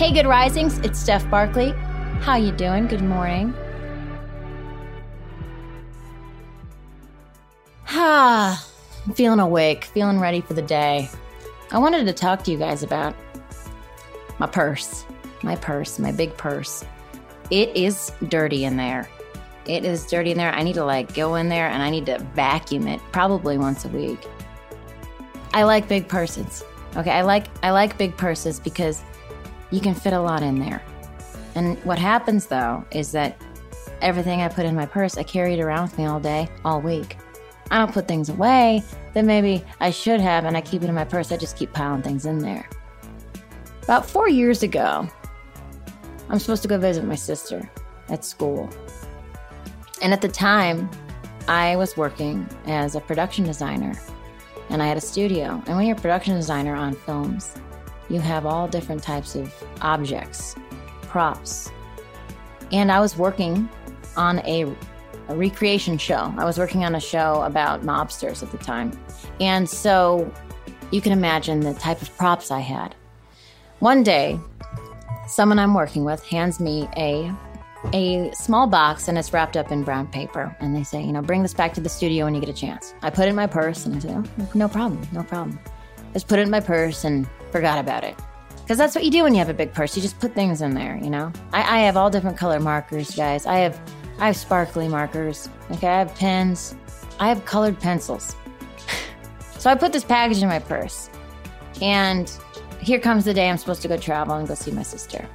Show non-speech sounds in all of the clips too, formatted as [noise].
Hey, good risings. It's Steph Barkley. How you doing? Good morning. Ah, [sighs] I'm feeling awake, feeling ready for the day. I wanted to talk to you guys about my purse. My purse, my big purse. It is dirty in there. It is dirty in there. I need to like go in there and I need to vacuum it probably once a week. I like big purses. Okay, I like I like big purses because you can fit a lot in there. And what happens though is that everything I put in my purse, I carry it around with me all day, all week. I don't put things away that maybe I should have, and I keep it in my purse. I just keep piling things in there. About four years ago, I'm supposed to go visit my sister at school. And at the time, I was working as a production designer and I had a studio. And when you're a production designer on films, you have all different types of objects, props. And I was working on a, a, recreation show. I was working on a show about mobsters at the time. And so you can imagine the type of props I had. One day, someone I'm working with hands me a a small box and it's wrapped up in brown paper. And they say, you know, bring this back to the studio when you get a chance. I put it in my purse and I say, oh, no problem, no problem. Just put it in my purse and forgot about it. Because that's what you do when you have a big purse. You just put things in there, you know? I, I have all different color markers, guys. I have I have sparkly markers. Okay, I have pens. I have colored pencils. [laughs] so I put this package in my purse. And here comes the day I'm supposed to go travel and go see my sister.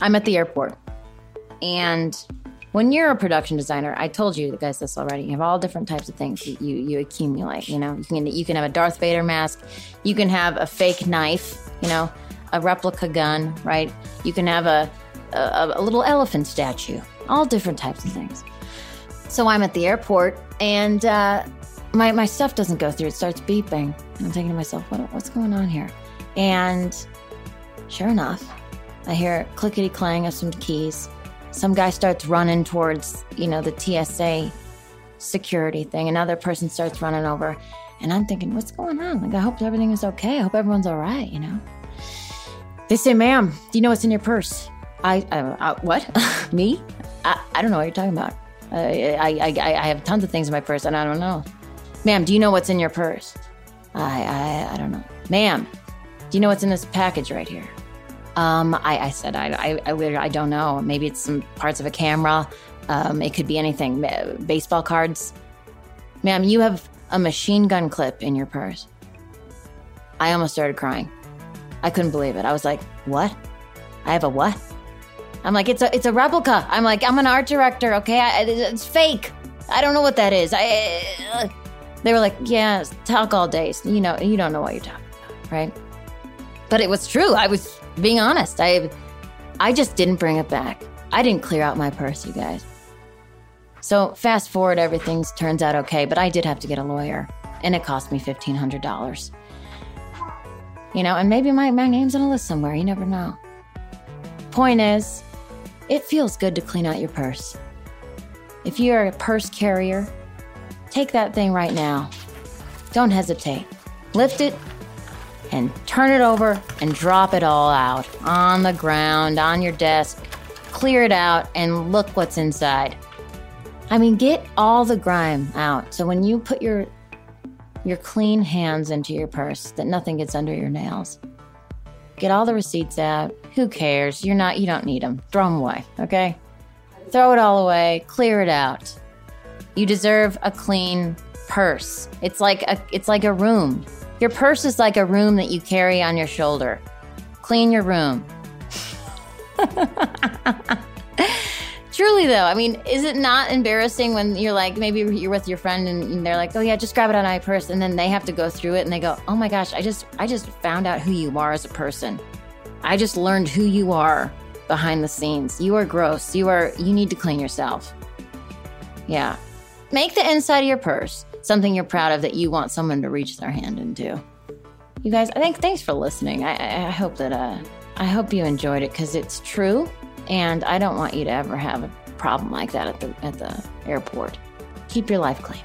I'm at the airport. And when you're a production designer, I told you guys this already. You have all different types of things you, you, accumulate. You know, you can you can have a Darth Vader mask, you can have a fake knife, you know, a replica gun, right? You can have a a, a little elephant statue, all different types of things. So I'm at the airport and uh, my my stuff doesn't go through. It starts beeping. I'm thinking to myself, what, what's going on here? And sure enough, I hear clickety clang of some keys some guy starts running towards, you know, the TSA security thing. Another person starts running over. And I'm thinking, what's going on? Like, I hope everything is okay. I hope everyone's all right, you know? They say, ma'am, do you know what's in your purse? I, uh, uh, what? [laughs] Me? I, I don't know what you're talking about. Uh, I, I, I have tons of things in my purse and I don't know. Ma'am, do you know what's in your purse? I, I, I don't know. Ma'am, do you know what's in this package right here? Um, I, I, said, I, I, I, I, don't know. Maybe it's some parts of a camera. Um, it could be anything. Baseball cards. Ma'am, you have a machine gun clip in your purse. I almost started crying. I couldn't believe it. I was like, what? I have a what? I'm like, it's a, it's a replica. I'm like, I'm an art director. Okay. I, it's fake. I don't know what that is. I, uh, they were like, yeah, talk all day. You know, you don't know what you're talking about. Right. But it was true. I was being honest, I I just didn't bring it back. I didn't clear out my purse, you guys. So fast forward, everything turns out okay, but I did have to get a lawyer, and it cost me fifteen hundred dollars. You know, and maybe my, my name's on a list somewhere, you never know. Point is, it feels good to clean out your purse. If you're a purse carrier, take that thing right now. Don't hesitate. Lift it and turn it over and drop it all out on the ground, on your desk. Clear it out and look what's inside. I mean, get all the grime out. So when you put your your clean hands into your purse, that nothing gets under your nails. Get all the receipts out. Who cares? You're not you don't need them. Throw them away, okay? Throw it all away, clear it out. You deserve a clean purse. It's like a it's like a room. Your purse is like a room that you carry on your shoulder. Clean your room. [laughs] Truly, though, I mean, is it not embarrassing when you're like, maybe you're with your friend and they're like, "Oh yeah, just grab it of my purse," and then they have to go through it and they go, "Oh my gosh, I just, I just found out who you are as a person. I just learned who you are behind the scenes. You are gross. You are, you need to clean yourself." Yeah, make the inside of your purse something you're proud of that you want someone to reach their hand into. You guys, I think thanks for listening. I, I hope that uh, I hope you enjoyed it because it's true and I don't want you to ever have a problem like that at the at the airport. Keep your life clean.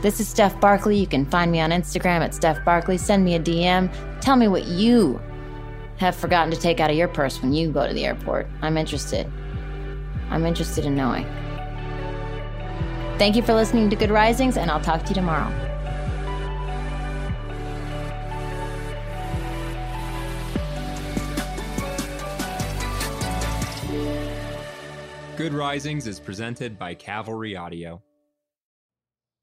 This is Steph Barkley. You can find me on Instagram at Steph Barkley. Send me a DM. Tell me what you have forgotten to take out of your purse when you go to the airport. I'm interested. I'm interested in knowing. Thank you for listening to Good Risings, and I'll talk to you tomorrow. Good Risings is presented by Cavalry Audio.